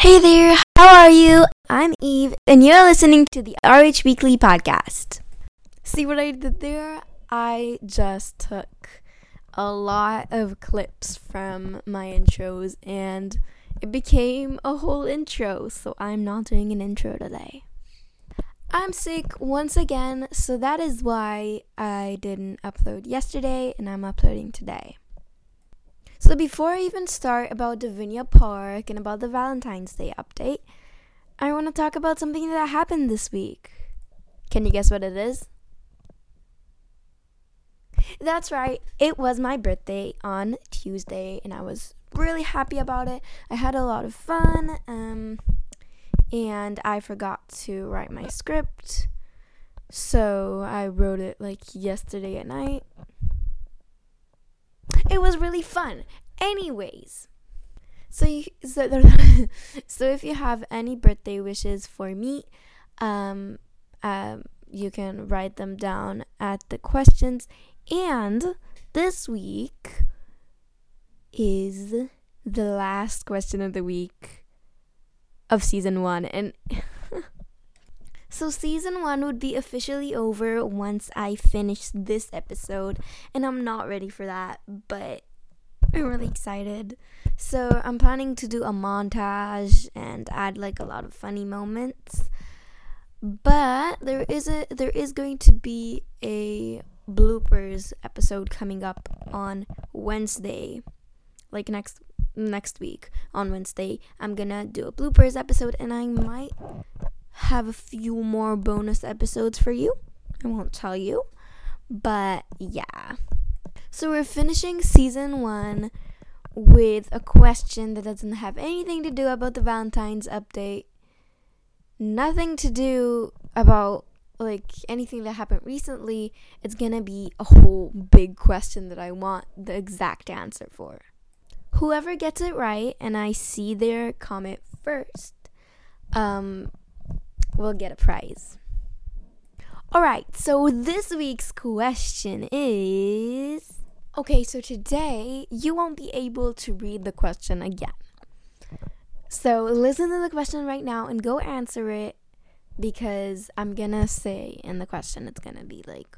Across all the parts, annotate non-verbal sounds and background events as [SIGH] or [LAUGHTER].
Hey there, how are you? I'm Eve, and you're listening to the RH Weekly podcast. See what I did there? I just took a lot of clips from my intros and it became a whole intro, so I'm not doing an intro today. I'm sick once again, so that is why I didn't upload yesterday and I'm uploading today. So before I even start about Divinia Park and about the Valentine's Day update, I want to talk about something that happened this week. Can you guess what it is? That's right, it was my birthday on Tuesday, and I was really happy about it. I had a lot of fun, um, and I forgot to write my script, so I wrote it like yesterday at night. It was really fun. Anyways, so you, so, [LAUGHS] so if you have any birthday wishes for me, um, um, you can write them down at the questions. And this week is the last question of the week of season one, and. [LAUGHS] So, season one would be officially over once I finish this episode, and I'm not ready for that, but I'm really excited. So, I'm planning to do a montage and add like a lot of funny moments. But there is a there is going to be a bloopers episode coming up on Wednesday. Like next next week on Wednesday, I'm going to do a bloopers episode and I might have a few more bonus episodes for you. I won't tell you. But yeah. So we're finishing season one with a question that doesn't have anything to do about the Valentine's update. Nothing to do about like anything that happened recently. It's gonna be a whole big question that I want the exact answer for. Whoever gets it right and I see their comment first, um, will get a prize. Alright, so this week's question is. Okay, so today you won't be able to read the question again. So listen to the question right now and go answer it because I'm gonna say in the question it's gonna be like,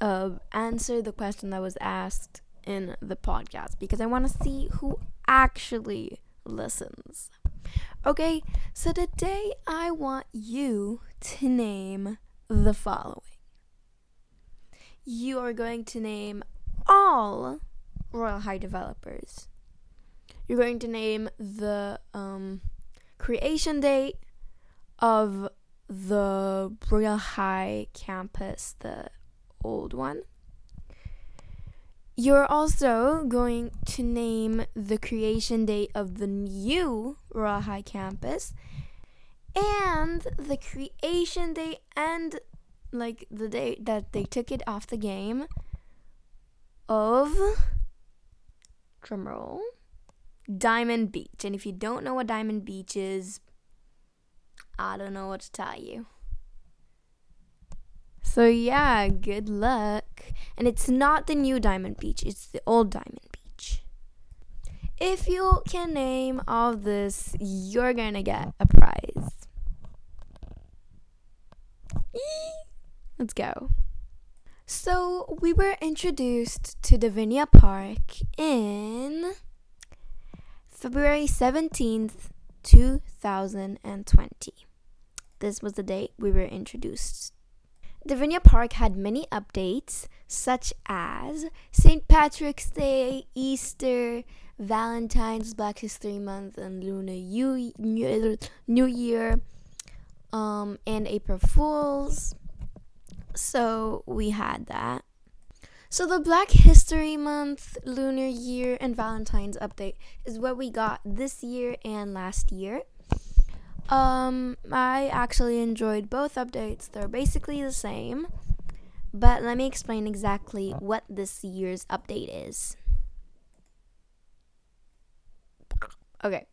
uh, answer the question that was asked in the podcast because I wanna see who actually listens. Okay, so today I want you to name the following. You are going to name all Royale High developers. You're going to name the um, creation date of the Royale High campus, the old one. You're also going to name the creation date of the new High campus and the creation date and like the date that they took it off the game of drumroll Diamond Beach. And if you don't know what Diamond Beach is, I don't know what to tell you. So yeah, good luck. And it's not the new Diamond Beach, it's the old Diamond Beach. If you can name all this, you're gonna get a prize. Let's go. So, we were introduced to Divinia Park in February 17th, 2020. This was the date we were introduced Divinia Park had many updates, such as St. Patrick's Day, Easter, Valentine's, Black History Month, and Lunar New Year, um, and April Fools. So we had that. So the Black History Month, Lunar Year, and Valentine's update is what we got this year and last year. Um, I actually enjoyed both updates. They're basically the same. But let me explain exactly what this year's update is. Okay.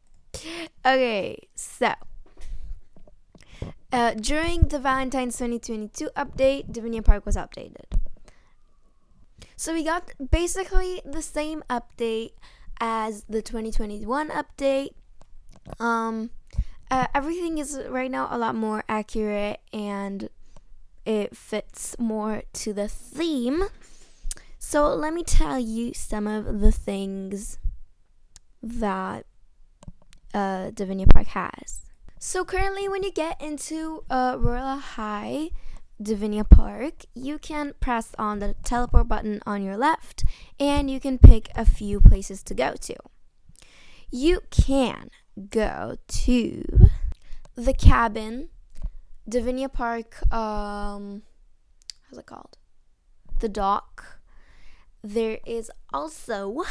Okay, so uh, during the Valentine's 2022 update, Divinia Park was updated. So we got basically the same update as the 2021 update. Um, uh, everything is right now a lot more accurate and it fits more to the theme. So let me tell you some of the things that uh, Divinia Park has. So currently, when you get into uh, Royale High, Divinia Park, you can press on the teleport button on your left and you can pick a few places to go to. You can go to the cabin, Divinia Park, um, how's it called? The dock. There is also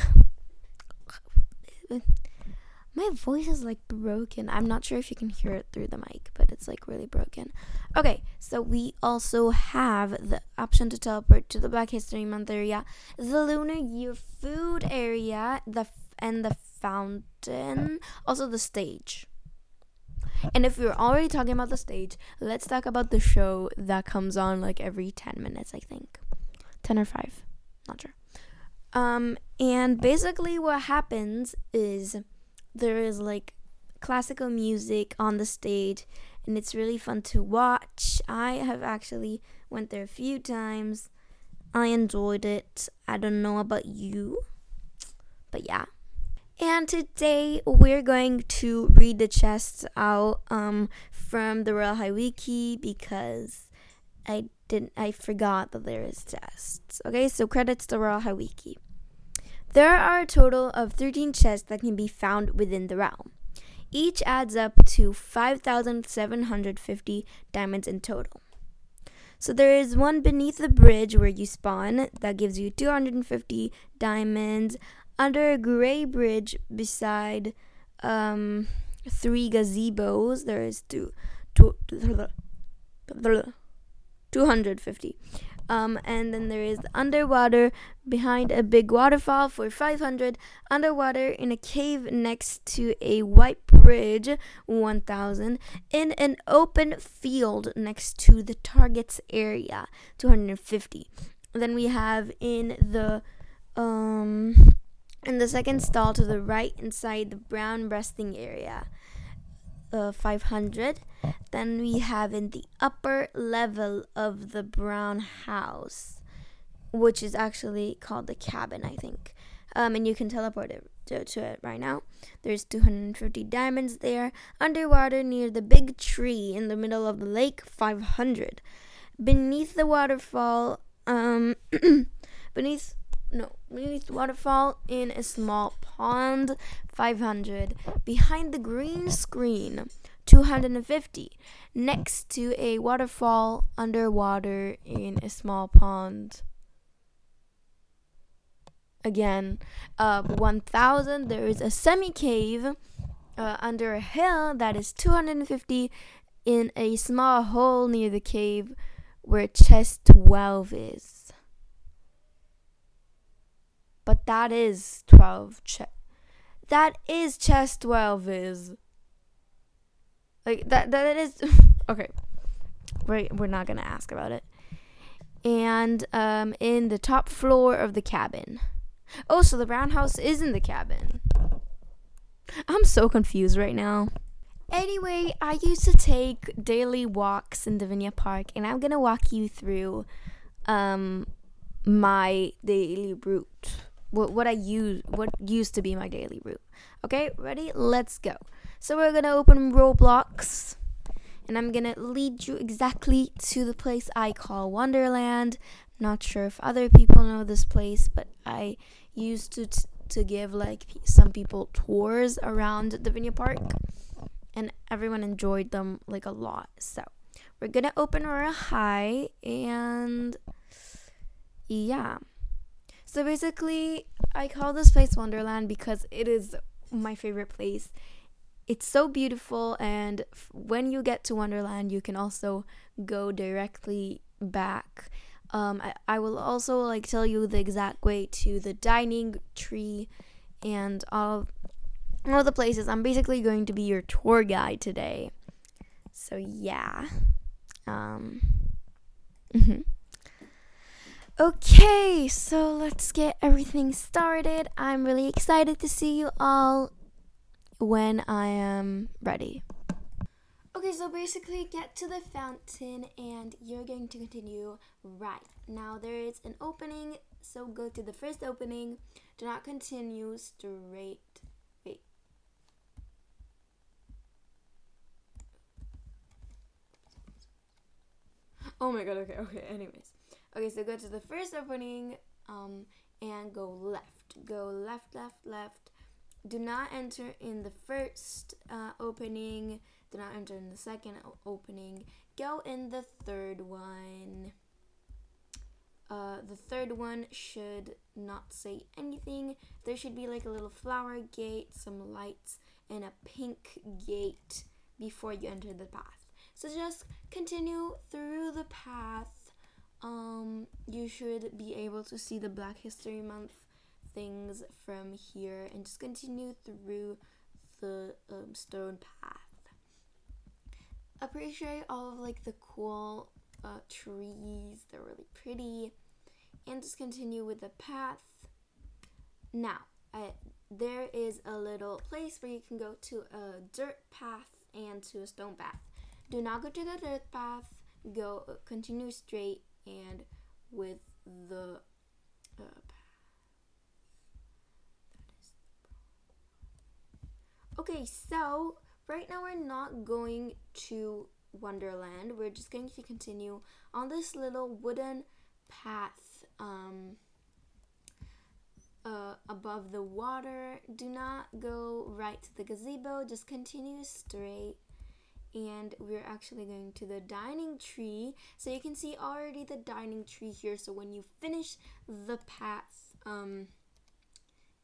my voice is like broken. I'm not sure if you can hear it through the mic, but it's like really broken. Okay, so we also have the option to teleport to the Black History Month area, the Lunar Year Food area, the and the fountain, also the stage. And if we're already talking about the stage, let's talk about the show that comes on like every 10 minutes, I think. 10 or 5, not sure. Um and basically what happens is there is like classical music on the stage and it's really fun to watch. I have actually went there a few times. I enjoyed it. I don't know about you. But yeah. And today we're going to read the chests out um, from the Royale High Wiki because I didn't I forgot that there is chests. Okay, so credits to Royale High Wiki. There are a total of 13 chests that can be found within the realm. Each adds up to 5,750 diamonds in total. So there is one beneath the bridge where you spawn that gives you 250 diamonds. Under a gray bridge beside um, three gazebos, there is two, two, 250. Um, and then there is underwater behind a big waterfall for 500, underwater in a cave next to a white bridge 1000, in an open field next to the target's area 250. Then we have in the um in the second stall to the right inside the brown resting area uh, 500. Then we have in the upper level of the brown house, which is actually called the cabin, I think. Um, and you can teleport it to, to it right now. There's 250 diamonds there. Underwater near the big tree in the middle of the lake, 500. Beneath the waterfall, um, [CLEARS THROAT] beneath no, the waterfall in a small pond, 500. Behind the green screen, 250. Next to a waterfall underwater in a small pond. Again, uh, 1000. There is a semi cave uh, under a hill that is 250 in a small hole near the cave where chest 12 is but that is 12 chest. That is chest 12 is. Like that that is [LAUGHS] okay. We're we're not going to ask about it. And um in the top floor of the cabin. Oh, so the brown house is in the cabin. I'm so confused right now. Anyway, I used to take daily walks in Divinia Park, and I'm gonna walk you through um, my daily route what what I use what used to be my daily route. Okay, ready? Let's go. So we're gonna open Roblox and I'm gonna lead you exactly to the place I call Wonderland. Not sure if other people know this place, but I used to t- to give like p- some people tours around Divinia Park, and everyone enjoyed them like a lot. So we're gonna open our high and yeah. So basically, I call this place Wonderland because it is my favorite place. It's so beautiful, and when you get to Wonderland, you can also go directly back. Um, I, I will also like tell you the exact way to the dining tree and all all the places. I'm basically going to be your tour guide today. So yeah. Um. Mm-hmm. [LAUGHS] Okay, so let's get everything started. I'm really excited to see you all when I am ready. Okay, so basically, get to the fountain and you're going to continue right. Now, there is an opening, so go to the first opening. Do not continue straight. Wait. Oh my god, okay, okay, anyways. Okay, so go to the first opening um, and go left. Go left, left, left. Do not enter in the first uh, opening do not enter in the second opening. Go in the third one. Uh, the third one should not say anything. There should be like a little flower gate, some lights, and a pink gate before you enter the path. So just continue through the path. Um, you should be able to see the Black History Month things from here and just continue through the um, stone path appreciate all of like the cool uh, trees. They're really pretty. And just continue with the path. Now, uh, there is a little place where you can go to a dirt path and to a stone path. Do not go to the dirt path. Go uh, continue straight and with the uh, Okay, so right now we're not going to Wonderland. We're just going to continue on this little wooden path um, uh, above the water. Do not go right to the gazebo, just continue straight. And we're actually going to the dining tree. So you can see already the dining tree here. So when you finish the path, um,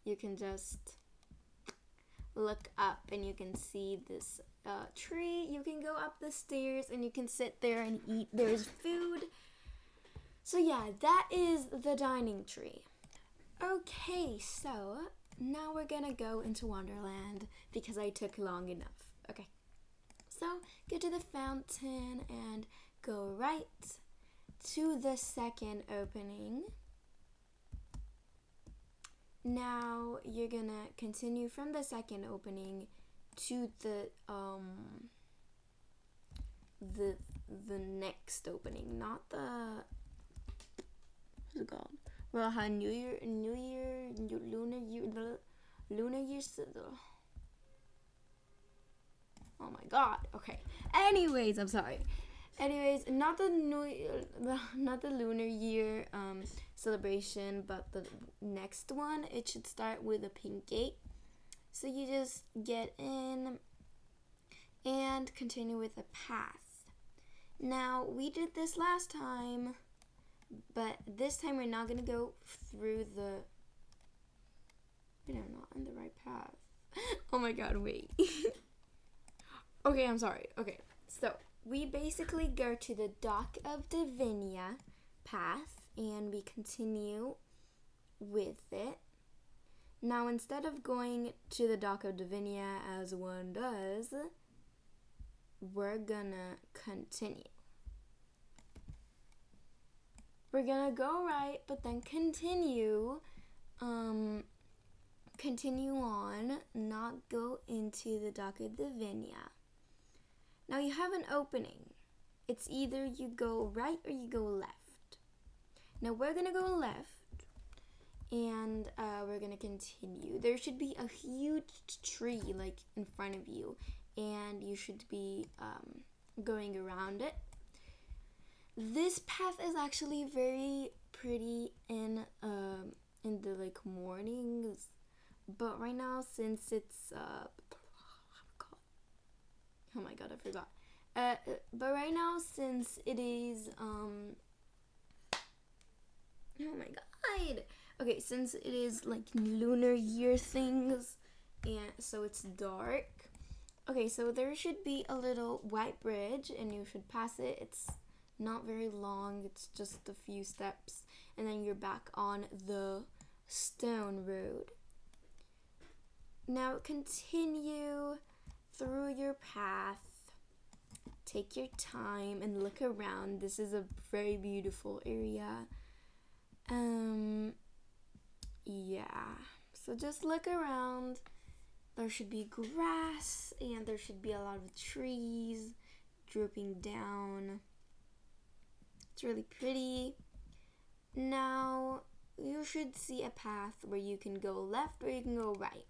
you can just look up and you can see this uh, tree. You can go up the stairs and you can sit there and eat. There's food. So, yeah, that is the dining tree. Okay, so now we're gonna go into Wonderland because I took long enough. Okay, so get to the fountain and go right to the second opening. Now you're gonna continue from the second opening to the um the the next opening, not the what's it called? Well, New Year, New Year, New, Lunar Year, Lunar Year. Oh my God. Okay. Anyways, I'm sorry. Anyways, not the new, [LAUGHS] not the lunar year um, celebration, but the next one. It should start with a pink gate. So you just get in and continue with the path. Now we did this last time, but this time we're not gonna go through the. Wait, not on the right path. [LAUGHS] oh my God! Wait. [LAUGHS] okay, I'm sorry. Okay, so we basically go to the Dock of Divinia path and we continue with it. Now, instead of going to the Dock of Divinia as one does, we're gonna continue. We're gonna go right, but then continue, um, continue on, not go into the Dock of Divinia. Now you have an opening. It's either you go right or you go left. Now we're gonna go left and uh, we're gonna continue. There should be a huge tree like in front of you, and you should be um, going around it. This path is actually very pretty in um, in the like mornings, but right now since it's uh, Oh my god, I forgot. Uh, but right now, since it is um, oh my god. Okay, since it is like lunar year things, and so it's dark. Okay, so there should be a little white bridge, and you should pass it. It's not very long. It's just a few steps, and then you're back on the stone road. Now continue through your path. Take your time and look around. This is a very beautiful area. Um yeah. So just look around. There should be grass and there should be a lot of trees. drooping down. It's really pretty. Now, you should see a path where you can go left or you can go right.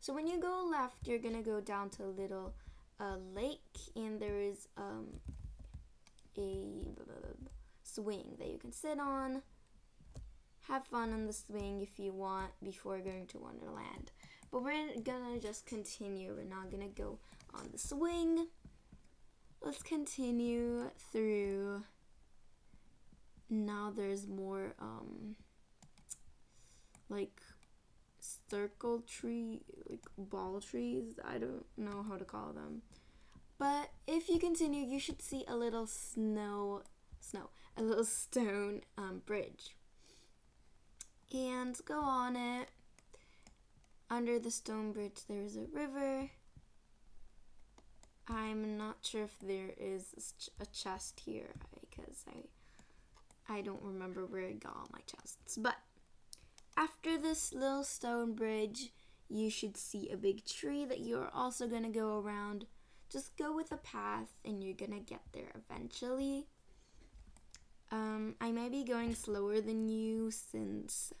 So when you go left, you're gonna go down to a little uh, lake, and there is um, a swing that you can sit on. Have fun on the swing if you want before going to Wonderland. But we're gonna just continue. We're not gonna go on the swing. Let's continue through. Now there's more um like circle tree like ball trees. I don't know how to call them. But if you continue, you should see a little snow snow, a little [LAUGHS] stone um, bridge. And go on it. Under the stone bridge, there is a river. I'm not sure if there is a chest here because I I don't remember where I got all my chests. But after this little stone bridge, you should see a big tree that you're also going to go around. Just go with the path and you're going to get there eventually. Um, I may be going slower than you since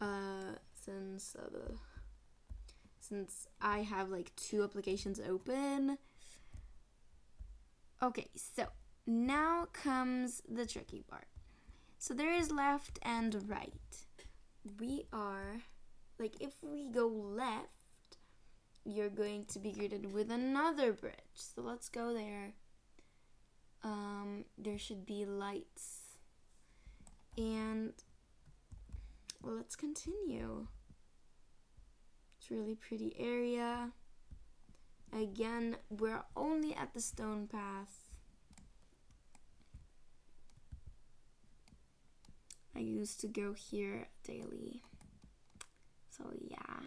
uh, since uh, since I have like two applications open. Okay, so now comes the tricky part. So there is left and right. We are like if we go left, you're going to be greeted with another bridge. So let's go there. Um, there should be lights. And let's continue. It's really pretty area. Again, we're only at the stone path. I used to go here daily. So, yeah.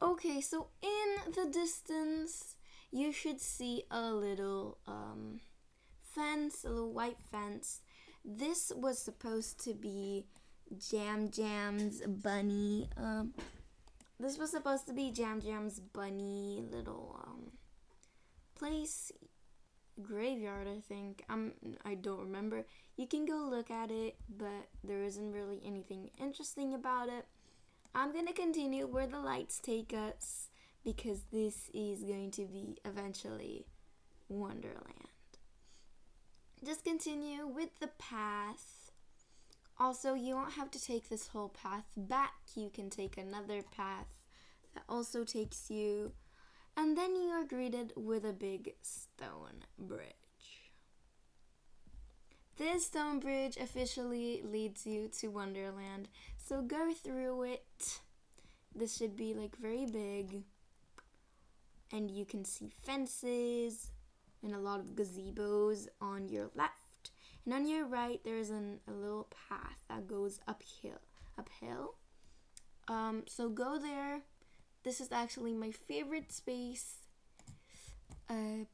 Okay, so in the distance, you should see a little um, fence, a little white fence. This was supposed to be Jam Jam's bunny. Um, this was supposed to be Jam Jam's bunny little um, place graveyard i think. I'm i don't remember. You can go look at it but there isn't really anything interesting about it. I'm gonna continue where the lights take us because this is going to be eventually wonderland. Just continue with the path. Also you won't have to take this whole path back. You can take another path that also takes you and then you are greeted with a big stone bridge. This stone bridge officially leads you to Wonderland, so go through it. This should be like very big, and you can see fences and a lot of gazebos on your left. And on your right, there's an, a little path that goes uphill. Uphill. Um, so go there this is actually my favorite space. Uh,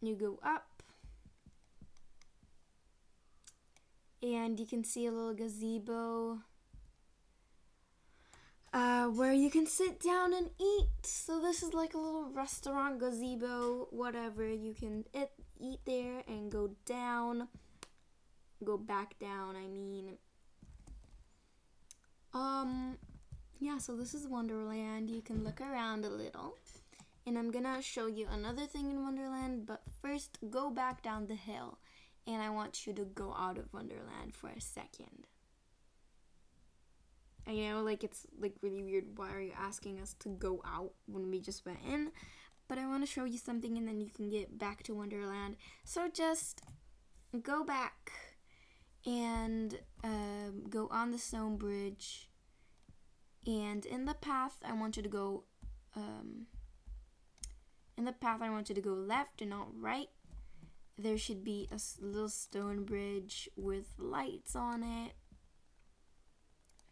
you go up, and you can see a little gazebo uh, where you can sit down and eat. So this is like a little restaurant gazebo, whatever. You can it, eat there and go down, go back down. I mean, um, yeah, so this is Wonderland. You can look around a little. And I'm gonna show you another thing in Wonderland, but first go back down the hill. And I want you to go out of Wonderland for a second. I know, like, it's like really weird. Why are you asking us to go out when we just went in? But I want to show you something and then you can get back to Wonderland. So just go back and um, go on the stone bridge and in the path I want you to go um, in the path I want you to go left and not right. There should be a little stone bridge with lights on it.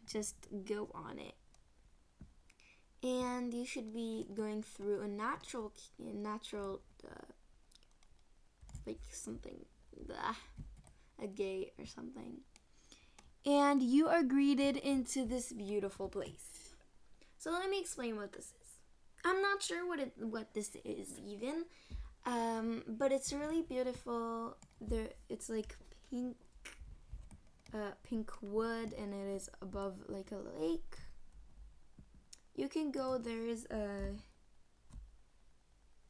Just go on it. And you should be going through a natural natural uh, like something blah, a gate or something and you are greeted into this beautiful place. So let me explain what this is. I'm not sure what it what this is even. Um, but it's really beautiful. There, it's like pink, uh, pink wood, and it is above like a lake. You can go. There is a.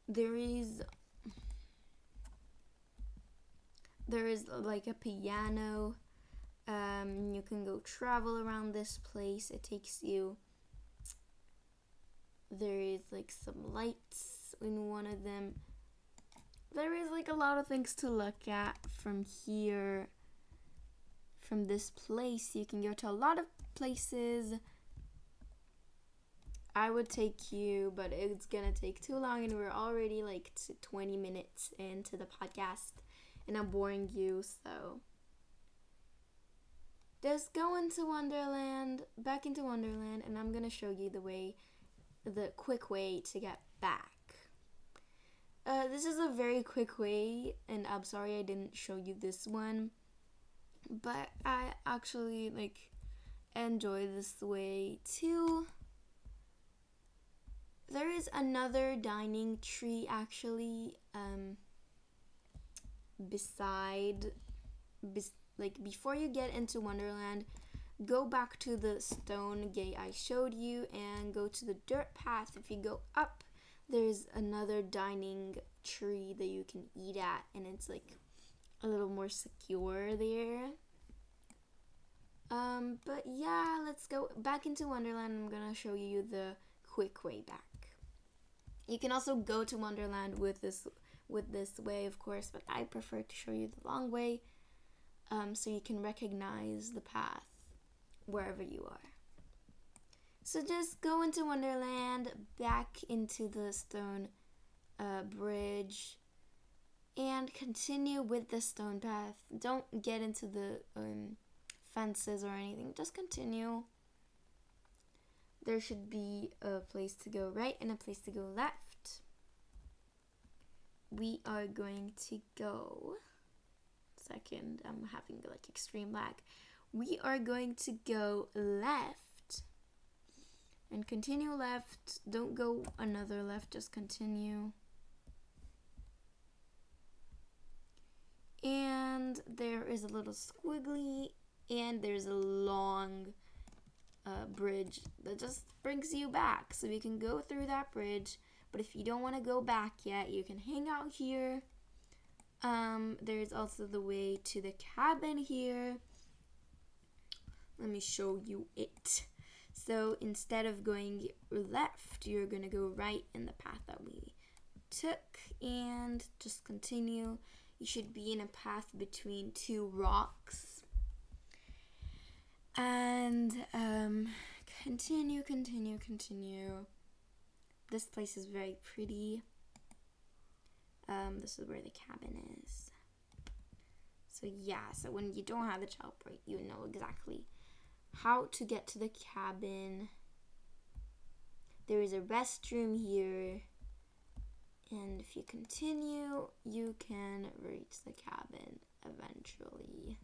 There is. There is like a piano. Um, you can go travel around this place. It takes you. There is like some lights in one of them there is like a lot of things to look at from here from this place you can go to a lot of places i would take you but it's gonna take too long and we're already like 20 minutes into the podcast and i'm boring you so just go into wonderland back into wonderland and i'm gonna show you the way the quick way to get back uh, this is a very quick way, and I'm sorry I didn't show you this one, but I actually like enjoy this way too. There is another dining tree actually um, beside, bes- like before you get into Wonderland, go back to the stone gate I showed you and go to the dirt path. If you go up, there's another dining tree that you can eat at, and it's like a little more secure there. Um, but yeah, let's go back into Wonderland. I'm gonna show you the quick way back. You can also go to Wonderland with this with this way, of course, but I prefer to show you the long way, um, so you can recognize the path wherever you are. So just go into Wonderland, back into the stone uh, bridge, and continue with the stone path. Don't get into the um, fences or anything, just continue. There should be a place to go right and a place to go left. We are going to go. Second, I'm having like extreme lag. We are going to go left and continue left. Don't go another left, just continue. And there is a little squiggly, and there's a long uh, bridge that just brings you back. So you can go through that bridge, but if you don't want to go back yet, you can hang out here. Um, there's also the way to the cabin here. Let me show you it. So instead of going left, you're going to go right in the path that we took and just continue. You should be in a path between two rocks. And um, continue, continue, continue. This place is very pretty. Um, this is where the cabin is. So yeah, so when you don't have the child break, you know exactly how to get to the cabin. There is a restroom here. And if you continue, you can reach the cabin eventually.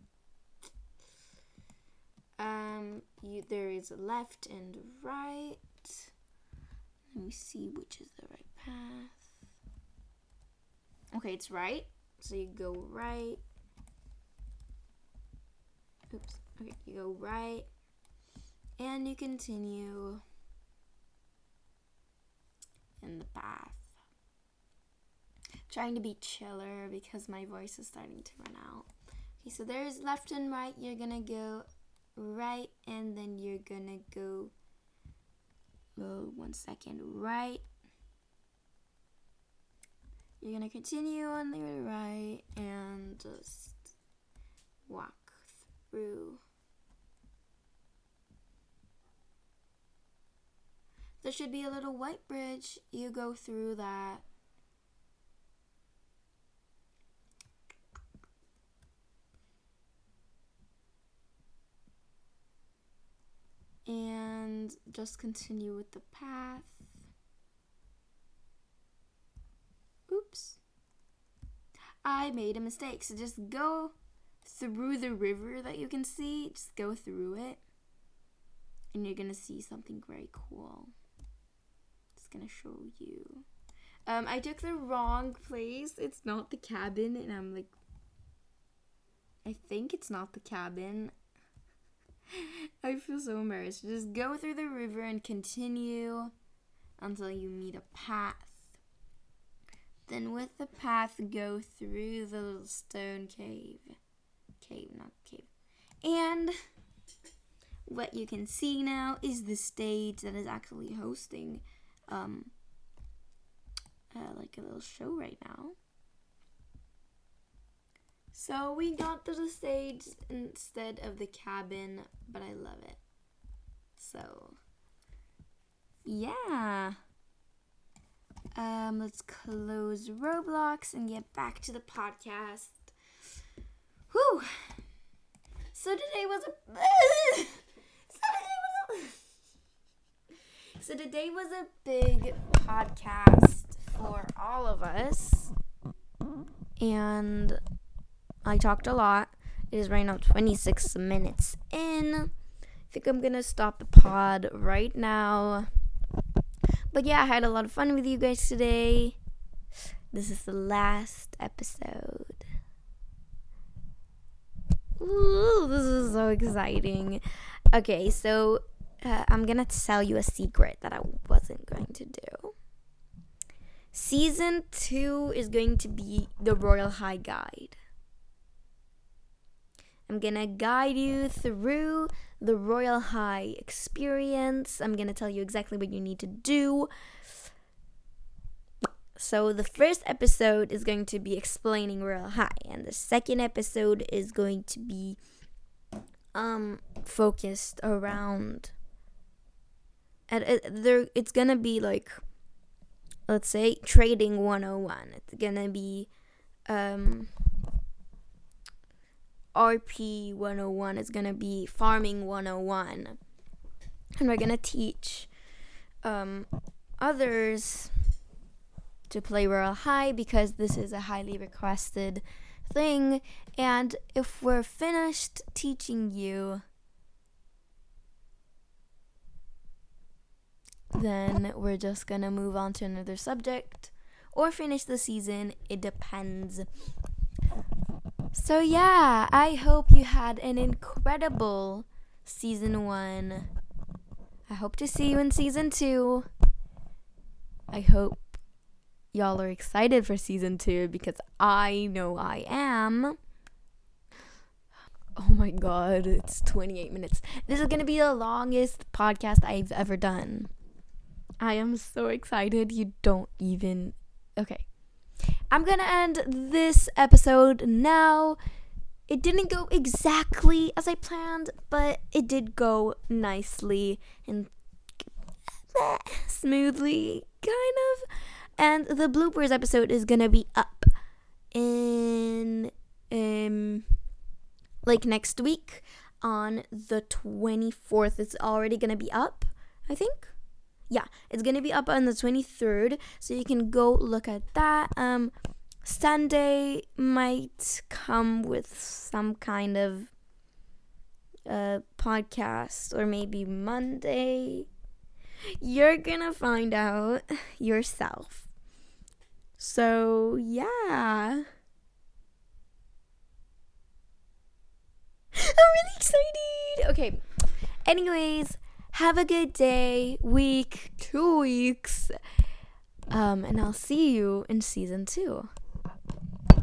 Um, you, there is left and right. Let me see which is the right path. Okay, it's right. So you go right. Oops. Okay, you go right and you continue in the path. Trying to be chiller because my voice is starting to run out. Okay, so there's left and right. You're gonna go right and then you're gonna go oh, one second right you're gonna continue on the right and just walk through There should be a little white bridge. You go through that. And just continue with the path. Oops. I made a mistake. So just go through the river that you can see. Just go through it. And you're going to see something very cool just gonna show you. Um, I took the wrong place. It's not the cabin, and I'm like, I think it's not the cabin. [LAUGHS] I feel so embarrassed. Just go through the river and continue until you meet a path. Then, with the path, go through the little stone cave. Cave, not cave. And what you can see now is the stage that is actually hosting um, uh, like a little show right now. So we got to the stage instead of the cabin, but I love it. So, yeah. Um, let's close Roblox and get back to the podcast. Whew. [LAUGHS] So today was a. so today was a big podcast for all of us. And I talked a lot. It is right now 26 minutes in. I think I'm gonna stop the pod right now. But yeah, I had a lot of fun with you guys today. This is the last episode. Ooh, this is so exciting. Okay, so uh, I'm gonna tell you a secret that I wasn't going to do. Season 2 is going to be the Royale High Guide. I'm gonna guide you through the Royale High experience. I'm gonna tell you exactly what you need to do. So, the first episode is going to be explaining Royale High, and the second episode is going to be um focused around and it, there it's gonna be like let's say trading 101 it's gonna be um rp 101 is gonna be farming 101 and we're gonna teach um others to play Royale High because this is a highly requested thing and if we're finished teaching you then we're just gonna move on to another subject or finish the season. It depends. So, yeah, I hope you had an incredible season one. I hope to see you in season two. I hope y'all are excited for season two because I know I am. Oh my god, it's 28 minutes. This is gonna be the longest podcast I've ever done. I am so excited. You don't even. Okay. I'm gonna end this episode now. It didn't go exactly as I planned, but it did go nicely and [LAUGHS] smoothly, kind of. And the bloopers episode is gonna be up in um like next week on the 24th. It's already gonna be up, I think yeah, it's gonna be up on the 23rd, so you can go look at that. Um, Sunday might come with some kind of uh, podcast, or maybe Monday. You're gonna find out [LAUGHS] yourself. So, yeah. [LAUGHS] I'm really excited. Okay. Anyways, have a good day, week, two weeks. Um, and I'll see you in season two.